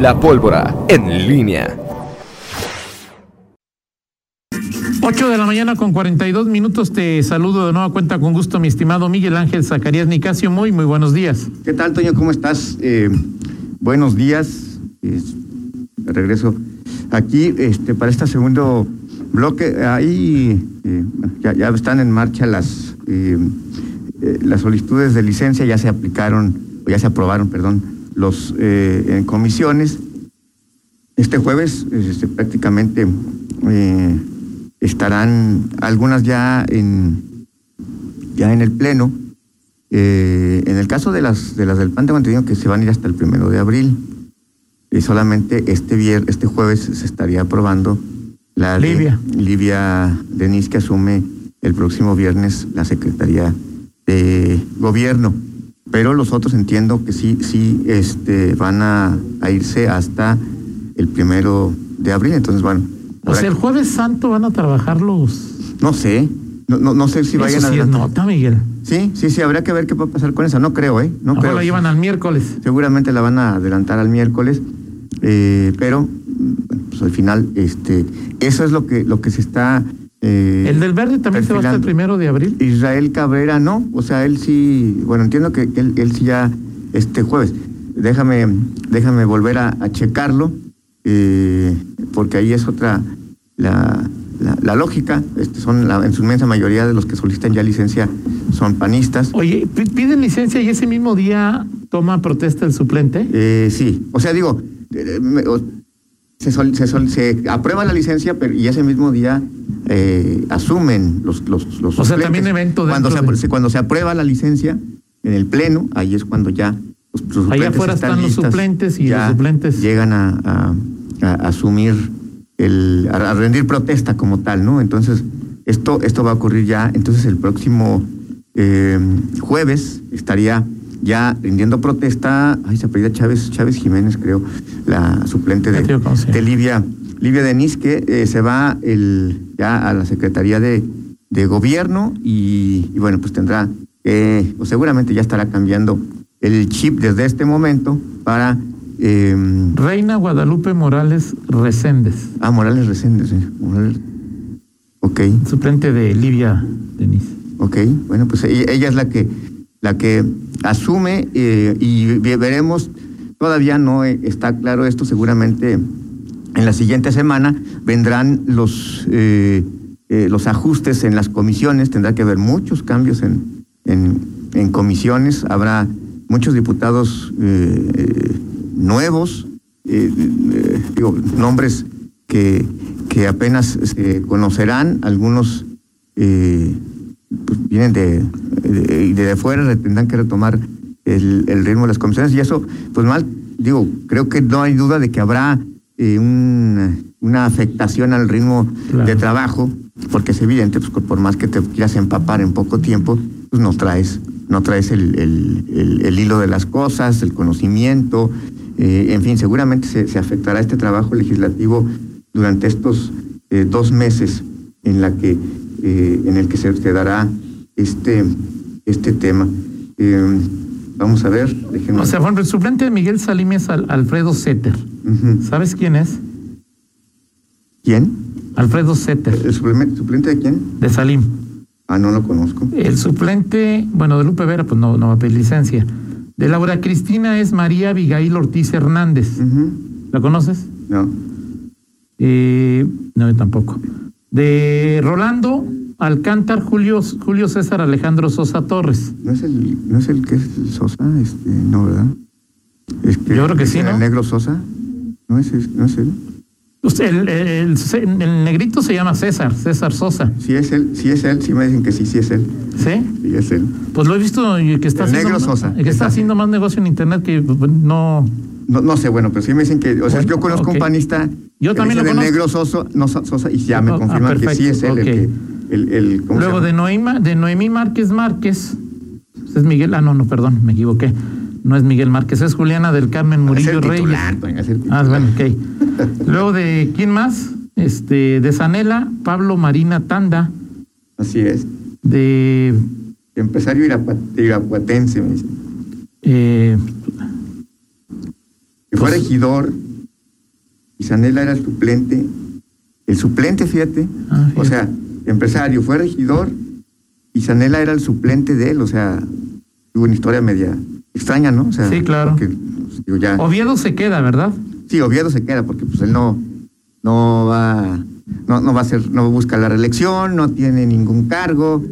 La pólvora en línea. 8 de la mañana con 42 minutos. Te saludo de nueva cuenta con gusto, mi estimado Miguel Ángel Zacarías Nicasio. Muy, muy buenos días. ¿Qué tal, Toño? ¿Cómo estás? Eh, buenos días. Es- regreso aquí este, para este segundo bloque. Ahí eh, ya, ya están en marcha las, eh, eh, las solicitudes de licencia, ya se aplicaron, o ya se aprobaron, perdón, los eh, en comisiones. Este jueves este, prácticamente eh, estarán algunas ya en, ya en el Pleno. Eh, en el caso de las, de las del PAN, tengo entendido que se van a ir hasta el primero de abril. Y solamente este, vier, este jueves se estaría aprobando la de Livia. Livia Denis, que asume el próximo viernes la Secretaría de Gobierno. Pero los otros entiendo que sí, sí este, van a, a irse hasta el primero de abril. Entonces, bueno. O habrá sea, el Jueves Santo van a trabajar los. no sé. No, no, no sé si vayan a sí es nota, Miguel. Sí, sí, sí, habría que ver qué va a pasar con esa. No creo, ¿eh? No Ahora creo. la llevan al miércoles. Seguramente la van a adelantar al miércoles, eh, pero bueno, pues al final, este, eso es lo que, lo que se está. Eh, El del verde también se va hasta el primero de abril. Israel Cabrera no, o sea, él sí, bueno, entiendo que él, él sí ya este jueves. Déjame, déjame volver a, a checarlo, eh, porque ahí es otra, la, la, la lógica, este, son la- en su inmensa mayoría de los que solicitan ya licencia son panistas. Oye, pi- piden licencia y ese mismo día toma protesta el suplente. Eh, sí, o sea, digo, eh, me- se, sol- se, sol- se aprueba la licencia pero, y ese mismo día eh, asumen los, los, los O sea, suplentes. también evento cuando se, de- cuando se aprueba la licencia en el pleno, ahí es cuando ya los, los suplentes afuera están los suplentes y los suplentes- llegan a, a- a asumir el a, a rendir protesta como tal, ¿no? Entonces esto esto va a ocurrir ya, entonces el próximo eh, jueves estaría ya rindiendo protesta, ay, se apellida Chávez, Chávez Jiménez, creo, la suplente de, de Livia, Livia Denis, que eh, se va el, ya a la Secretaría de, de Gobierno y, y bueno, pues tendrá, que, o seguramente ya estará cambiando el chip desde este momento para... eh, Reina Guadalupe Morales Reséndez, ah, Morales Reséndez, eh, Morales. Ok. suplente de Livia Denis. Ok, bueno, pues ella, ella es la que la que asume eh, y ve- veremos. Todavía no eh, está claro esto. Seguramente en la siguiente semana vendrán los eh, eh, los ajustes en las comisiones. Tendrá que haber muchos cambios en en, en comisiones. Habrá muchos diputados nuevos, digo, nombres que que apenas conocerán. Algunos pues, vienen de, de, de fuera, tendrán que retomar el, el ritmo de las comisiones y eso, pues mal, digo, creo que no hay duda de que habrá eh, un- una afectación al ritmo Claro. de trabajo, porque es evidente, pues por más que te quieras empapar en poco tiempo, pues no traes, no traes el, el- el- el hilo de las cosas, el conocimiento, eh, en fin, seguramente se, se afectará este trabajo legislativo durante estos eh, dos meses en la que eh, en el que se, se dará este este tema. Eh, vamos a ver, déjenme. O sea, ejemplo, el suplente de Miguel Salim es Al- Alfredo Setter. ¿Sabes quién es? ¿Quién? Alfredo Setter, ¿El suplente, suplente de quién? de Salim. Ah, no lo conozco. El suplente, bueno, de Lupe Vera, pues no, no va a pedir licencia. De Laura Cristina es María Abigail Ortiz Hernández. Ujú. ¿La conoces? No. Eh, no, yo tampoco. De Rolando Alcántar, Julio, Julio César Alejandro Sosa Torres. No es el, no es el que es el Sosa, este, no, ¿verdad? Es que Yo creo que sí, el ¿no? negro Sosa. No es, no es él. Usted, el, el- el- el negrito se llama César, César Sosa. Sí es él, sí es él, sí me dicen que sí, sí es él. ¿Sí? Sí es él. Pues lo he visto que está El haciendo, negro Sosa. que está haciendo más negocio en internet que pues, no. No, no sé, bueno, pero sí me dicen que, o sea, Bueno, yo conozco un panista Yo también lo conozco. negro Soso, no, So- Sosa, y ya me Ah, confirman que sí es él el ok. que, el, el, ¿cómo se Luego de Noema, de Noemí Márquez Márquez. Pues Es Miguel, ah, no, no, perdón, me equivoqué. No es Miguel Márquez, es Juliana del Carmen Murillo el Reyes. titular, Toño, es el Ah, bueno, ok. Luego de, ¿quién más? Este, de Sanela, Pablo Marina Tanda, Así es. de Empresario irapua- irapuatense, me dicen. eh, Que fue Pues- regidor y Sanela era el suplente. El suplente, fíjate. Ah, fíjate. O sea, empresario, fue regidor y Sanela era el suplente de él. O sea, tuvo una historia media extraña, ¿no? O sea, Sí, claro. porque, pues, digo, ya, Oviedo se queda, ¿verdad? sí, Oviedo se queda porque pues él no, no va, no, no va a ser, no busca la reelección, no tiene ningún cargo.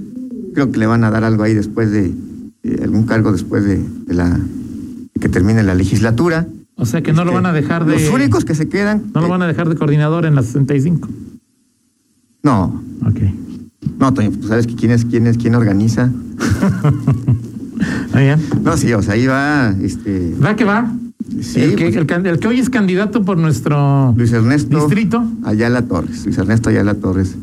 Creo que le van a dar algo ahí después de, eh, algún cargo después de, de la de que termine la legislatura. O sea que no lo Este, van a dejar de. Los únicos que se quedan. No lo van a dejar de coordinador en la 65. No, Ok. no, Toño, tú sabes que quién es, quién es, quién organiza. Muy bien. No, sí, o sea, ahí va, este, Va que va. sí, el, que, pues, el que hoy es candidato por nuestro Luis Ernesto distrito. Ayala Torres, Luis Ernesto Ayala Torres.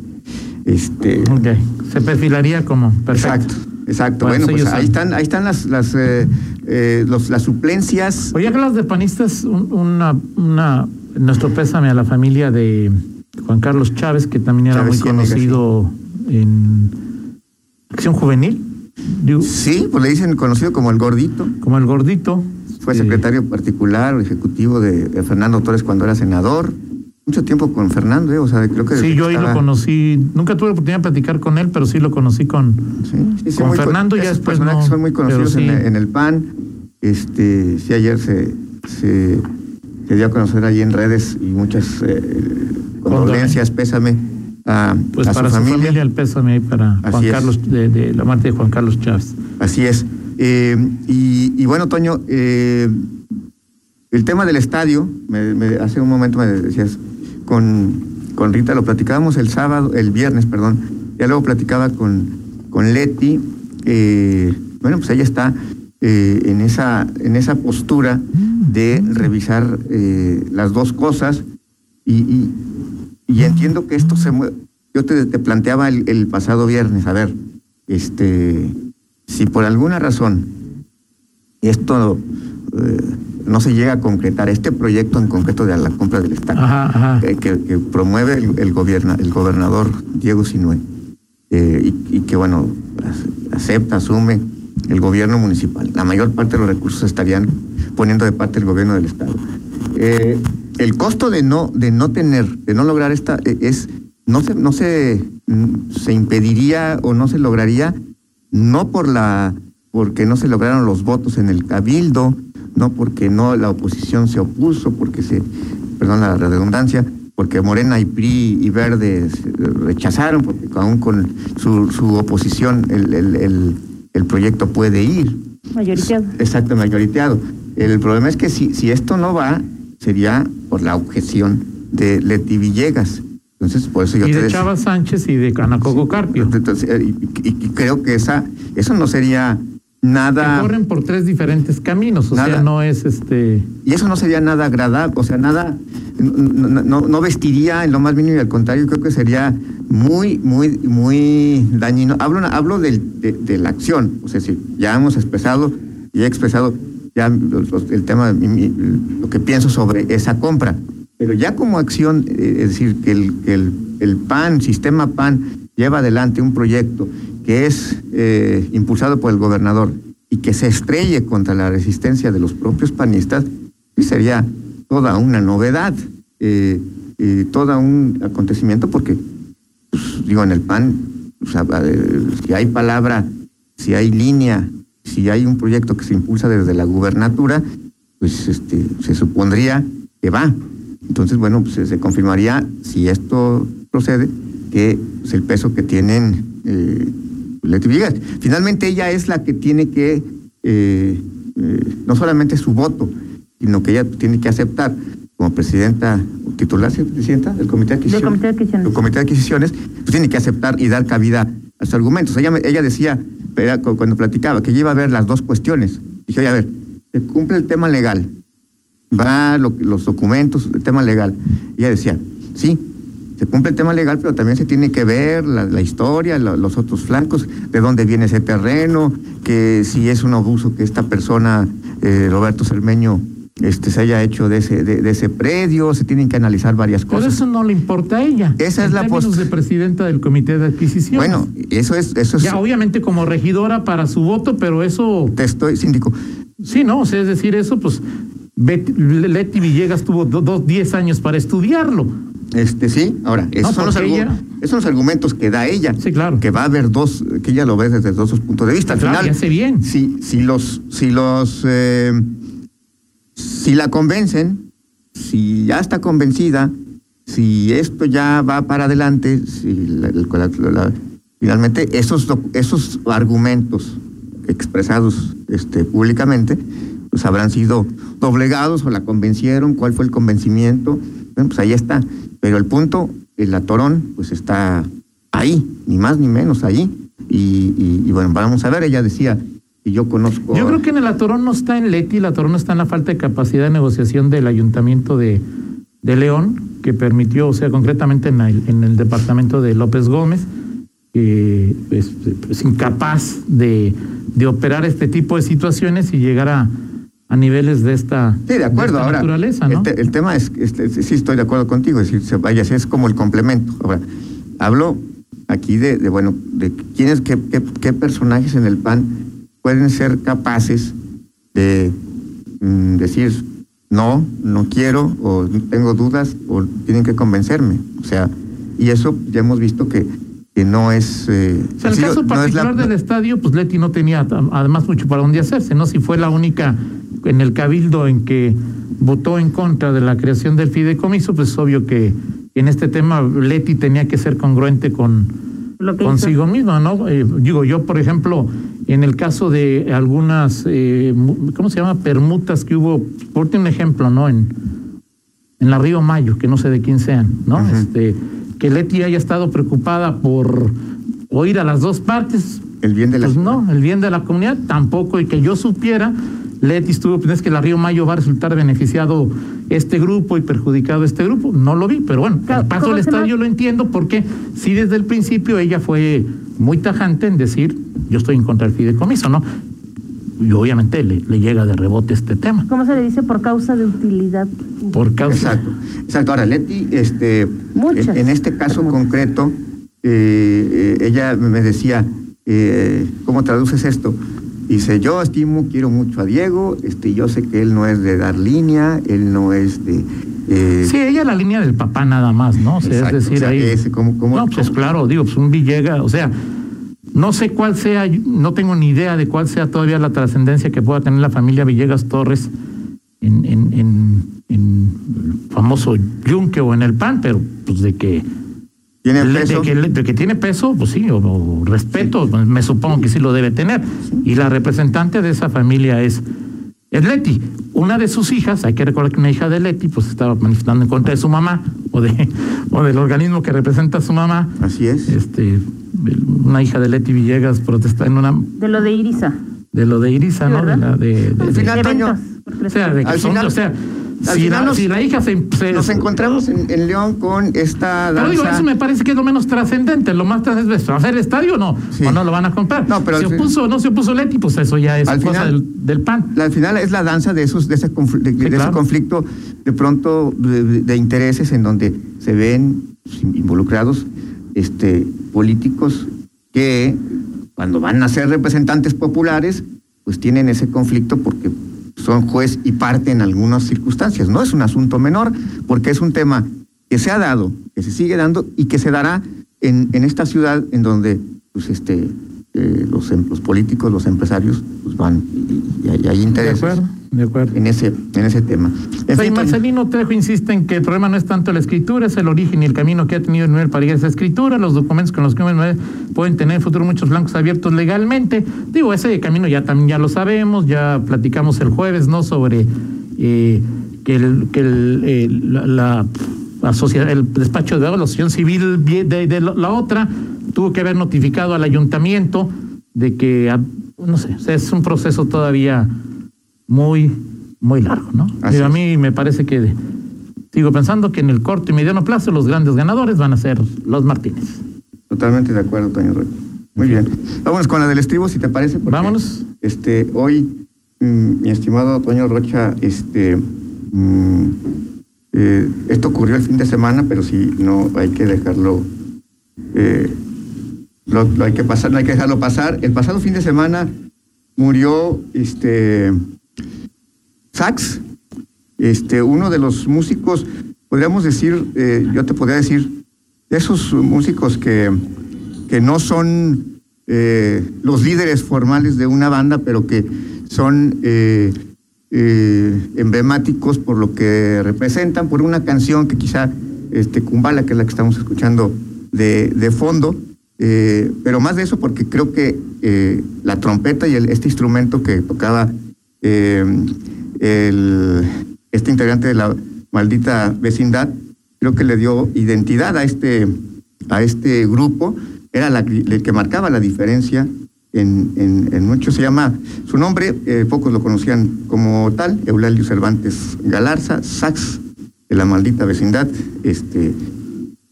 Este, Ok. Se perfilaría como. Perfecto. exacto, exacto. Bueno, Bueno, pues ahí están, ahí están las, las, eh, eh, los, las suplencias. Oye, que los de panistas, un- una, una, nuestro pésame a la familia de Juan Carlos Chávez, que también era Chávez muy conocido en Acción Juvenil, Sí, pues le dicen conocido como el gordito. como el gordito. Fue secretario particular o ejecutivo de Fernando Torres cuando era senador. Mucho tiempo con Fernando, ¿eh? O sea, creo que. Sí, que yo ahí lo conocí, nunca tuve la oportunidad de platicar con él, pero sí lo conocí con... Sí, sí, sí, Con Fernando ya después no, son muy conocidos en, en el PAN. Este, sí, ayer se, se, se dio a conocer ahí en redes y muchas eh, condolencias, pésame a, Pues a para su familia. el pésame ahí para Así Juan es. Carlos, de, de la muerte de Juan Carlos Chávez. Así es. Eh, y, y bueno, Toño, eh, el tema del estadio, me- me- hace un momento me decías, con, con Rita lo platicábamos el sábado, el viernes, perdón, ya luego platicaba con, con Leti, eh, bueno, pues ella está eh, en, esa, en esa postura de revisar eh, las dos cosas y, y- entiendo que esto se mueve. Yo te, te planteaba el, el pasado viernes, a ver, este, si por alguna razón esto eh, no se llega a concretar, este proyecto en concreto de la compra del Estado, Ajá, ajá. que, promueve el, el, gobierna- el gobernador Diego Sinue, eh, y, y que, bueno, ac- acepta, asume el gobierno municipal. La mayor parte de los recursos estarían poniendo de parte del gobierno del Estado. Eh, el costo de no, de no tener, de no lograr esta, eh, es, no se, no se, mm, se impediría o no se lograría, no por la, porque no se lograron los votos en el cabildo, no porque no la oposición se opuso, porque se, perdón la redundancia, porque Morena y PRI y Verde se rechazaron, porque aún con su, su oposición el, el, el, el proyecto puede ir. Mayoriteado. Exacto, mayoriteado. El problema es que si, si esto no va, sería por la objeción de Leti Villegas. Entonces, por eso yo Y te de Chava Sánchez y de Canacoco Carpio. Entonces, eh, y, y- y creo que esa, eso no sería Que nada. corren por tres diferentes caminos, o Nada. sea, no es este... Y eso no sería nada agradable, o sea, nada, no, no- vestiría en lo más mínimo y al contrario, creo que sería muy, muy, muy dañino. Hablo, hablo del- de, de la acción, o sea, si ya hemos expresado, y he expresado ya el tema, lo que pienso sobre esa compra, pero ya como acción, eh, es decir, que el, que el, el PAN, sistema PAN, lleva adelante un proyecto que es eh, impulsado por el gobernador y que se estrelle contra la resistencia de los propios panistas, sí sería toda una novedad, eh, todo un acontecimiento, porque, pues, digo, en el PAN, si hay palabra, si hay línea, si hay un proyecto que se impulsa desde la gubernatura, pues este, se supondría que va. Entonces, bueno, pues se- confirmaría, si esto procede, que el peso que tienen eh, Leti Villegas. Finalmente ella es la que tiene que, eh, eh, no solamente su voto, sino que ella tiene que aceptar como presidenta, titular, ¿sí, presidenta del Comité de Adquisiciones. Comité de Adquisiciones. El Comité de Adquisiciones, pues tiene que aceptar y dar cabida a sus argumentos. Ella, ella decía, cuando platicaba, que ella iba a ver las dos cuestiones. Dije, oye, a ver, se cumple el tema legal, va lo- los documentos, el tema legal. Y ella decía, sí, se cumple el tema legal, pero también se tiene que ver la, la historia, la- los otros flancos, de dónde viene ese terreno, que si es un abuso que esta persona, eh, Roberto Cermeño, este, se haya hecho de ese, de, de ese predio, se tienen que analizar varias Pero cosas. eso no le importa a ella. Esa es la términos post- de presidenta del Comité de Adquisiciones. Bueno, eso es, eso es, Ya, obviamente como regidora para su voto, pero eso, te estoy, síndico, sí, ¿no? O sea, es decir, eso, pues, Leti Villegas tuvo do- dos, diez años para estudiarlo. Este sí, ahora, esos, No, son los ella- esos son los argumentos que da ella. Sí, claro. Que va a haber dos, que ella lo ve desde dos puntos de vista. Al Claro, final, hace bien. Si, si los, si los, eh, si la convencen, si ya está convencida, si esto ya va para adelante, si la- la- la- la- finalmente esos, esos argumentos expresados este, públicamente, pues habrán sido doblegados o la convencieron, cuál fue el convencimiento, bueno, pues ahí está. Pero el punto, el atorón, pues está ahí, ni más ni menos ahí. Y, y- y bueno, vamos a ver, ella decía, y yo conozco... Yo creo que en el atorón no está en Leti, el atorón está en la falta de capacidad de negociación del ayuntamiento de, de León, que permitió, o sea, concretamente en el, en el departamento de López Gómez, que es, es incapaz de, de operar este tipo de situaciones y llegar a, a niveles de esta, Sí, de acuerdo. esta Ahora, naturaleza, ¿no? el, te- el tema es, este, sí estoy de acuerdo contigo, es decir, se vaya, es como el complemento. Ahora, hablo aquí de, de, bueno, de quiénes, qué, qué, qué personajes en el PAN pueden ser capaces de mm, decir, no, no quiero, o tengo dudas, o tienen que convencerme. O sea, y eso ya hemos visto que, que no es... eh, O sea, el caso no es la- particular del estadio, pues Leti no tenía además mucho para dónde hacerse, ¿no? Si fue la única en el cabildo en que votó en contra de la creación del fideicomiso, pues es obvio que en este tema Leti tenía que ser congruente con Lo que consigo misma, ¿no? Eh, digo, yo, por ejemplo, en el caso de algunas, eh, ¿cómo se llama? Permutas que hubo, por un ejemplo, ¿no? En, en la Río Mayo, que no sé de quién sean, ¿no? Este, que Leti haya estado preocupada por oír a las dos partes, el bien de la pues no, el bien de la comunidad tampoco, y que yo supiera, Leti estuvo, pues es que la Río Mayo va a resultar beneficiado este grupo y perjudicado este grupo, no lo vi, pero bueno, Claro, el paso ¿cómo del estadio lo entiendo porque sí desde el principio ella fue muy tajante en decir, yo estoy en contra del fideicomiso, ¿no? Y obviamente le, le llega de rebote este tema, ¿Cómo se le dice por causa de utilidad? por causa... Exacto, exacto. Ahora, Leti, este, Muchas. en, en este caso Muchas. concreto, eh, eh, ella me decía, eh, ¿cómo traduces esto? Dice, yo estimo, quiero mucho a Diego, este, yo sé que él no es de dar línea, él no es de... eh, Sí, ella la línea del papá nada más, ¿no? O sea, Exacto, es decir, o sea, ahí. ese, ¿cómo- cómo- no, pues cómo? claro, digo, pues un Villegas, o sea, no sé cuál sea, no tengo ni idea de cuál sea todavía la trascendencia que pueda tener la familia Villegas Torres en, en, en, en el famoso Yunque o en el PAN, pero pues de que. ¿Tiene de peso? que, de que tiene peso, pues sí, o, o respeto, me supongo que sí lo debe tener. Y la representante de esa familia es, es Leti. Una de sus hijas, hay que recordar que una hija de Leti, pues estaba manifestando en contra de su mamá o, de, o del organismo que representa a su mamá. Así es. Este, una hija de Leti Villegas protesta en una De lo de Irisa. de lo de Irisa, ¿no? De la, de, de- Al de- final, Toño, o sea, de que Al son- final- o sea, al si, final la, nos- si la hija se, se- Nos encontramos en, en León con esta Pero digo, danza. eso me parece que es lo menos trascendente. Lo más trascendente es hacer estadio o no. Sí. O no lo van a comprar. No, pero se opuso o no se opuso Leti, pues eso ya es Al cosa final- del, del PAN. Al final es la danza de esos de ese, confl- de, de ese claro. conflicto de pronto de, de intereses en donde se ven involucrados este políticos que cuando van a ser representantes populares pues tienen ese conflicto porque son juez y parte en algunas circunstancias. No es un asunto menor porque es un tema que se ha dado, que se sigue dando y que se dará en, en esta ciudad en donde pues este eh, los, em- los políticos, los empresarios pues van y, y hay, hay De intereses acuerdo, de acuerdo. en ese en ese tema. En fin, Marcelino Trejo insiste en que el problema no es tanto la escritura, es el origen y el camino que ha tenido el nivel para llegar a esa escritura, los documentos con los que Manuel pueden tener en el futuro muchos blancos abiertos legalmente. Digo, ese camino ya también ya lo sabemos, ya platicamos el jueves, ¿no? Sobre eh, que el, que el, eh, la, la el despacho de la asociación civil vie- de, de la otra tuvo que haber notificado al ayuntamiento de que, ah, no sé, es un proceso todavía muy, muy largo, ¿no? A mí me parece que sigo pensando que en el corto y mediano plazo los grandes ganadores van a ser los Martínez. Totalmente de acuerdo, Toño Rocha. Muy bien. Vámonos con la del estribo, si te parece. porque, Vámonos. Este, hoy, mm, mi estimado Toño Rocha, este, mm, eh, esto ocurrió el fin de semana, pero sí, no hay que dejarlo, eh, lo, lo hay que pasar, no hay que dejarlo pasar. El pasado fin de semana murió, este, Sachs, este, uno de los músicos, podríamos decir, eh, yo te podría decir, de esos músicos que, que no son eh, los líderes formales de una banda, pero que son eh, emblemáticos por lo que representan, por una canción que quizá este, Kumbala, que es la que estamos escuchando de, de fondo, pero más de eso porque creo que la trompeta y este instrumento que tocaba el, este integrante de la maldita vecindad, creo que le dio identidad a este, a este grupo, era la, el que marcaba la diferencia en, en, en mucho. Se llama, su nombre, eh, pocos lo conocían como tal, Eulalio Cervantes Galarza, sax de la maldita vecindad, este,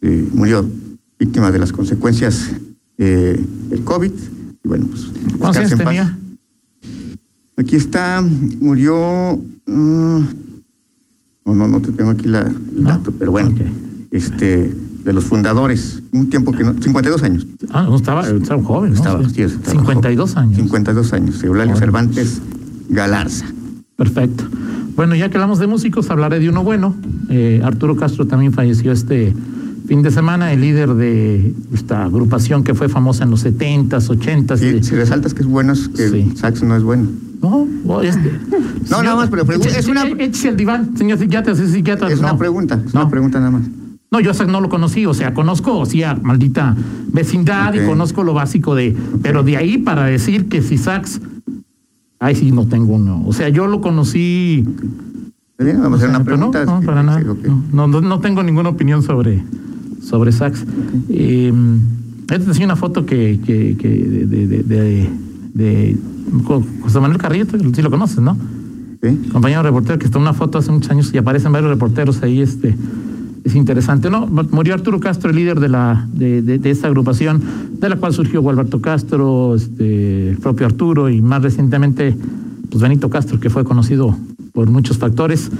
eh, murió víctima de las consecuencias eh, del COVID. Y bueno, pues. ¿Cuántos años tenía? Aquí está, murió. mm, no, no, no te tengo aquí la, el dato, pero bueno, este, de los fundadores, un tiempo que no, 52 años. Ah, no, estaba, estaba joven, ¿no? Estaba, Sí. estaba 52 joven. años. 52 años, Eulalio. Cervantes Galarza. Perfecto. Bueno, ya que hablamos de músicos, hablaré de uno bueno. Eh, Arturo Castro también falleció este fin de semana, el líder de esta agrupación que fue famosa en los 70s, 80s. Sí, y- si resaltas que es bueno, es que Sí. el sax no es bueno. No, este. No, nada más, pero pregunta- es una- Échese el diván, señor psiquiatra, sí, psiquiatra. Es una no. pregunta, es No. una pregunta nada más. No, yo no lo conocí, o sea, conozco, o sea, maldita vecindad y conozco lo básico de, pero de ahí para decir que si sax, ay sí, no tengo uno. O sea, yo lo conocí. Bien, vamos a hacer una no, pregunta. No, Sí, para nada. No, no, no tengo ninguna opinión sobre, sobre sax. Eh, esta es una foto que, que, que de, de, de, de- José Manuel Carrillo, sí lo conoces, ¿no? Sí. compañero reportero que está en una foto hace muchos años y aparecen varios reporteros ahí este es interesante no murió Arturo Castro el líder de la de, de, de esta agrupación de la cual surgió Gualberto Castro este el propio Arturo y más recientemente pues Benito Castro que fue conocido por muchos factores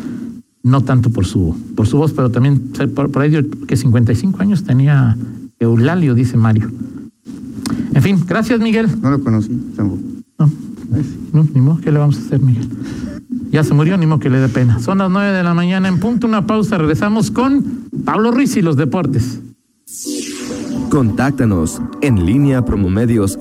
no tanto por su por su voz pero también por, por ahí que 55 años tenía Eulalio dice Mario en fin gracias Miguel No lo conocí tampoco. no, no, ni modo, ¿qué le vamos a hacer, Miguel? Ya se murió, ni modo que le dé pena. Son las nueve de la mañana en punto, una pausa. Regresamos con Pablo Ruiz y los deportes. Contáctanos en línea promomedios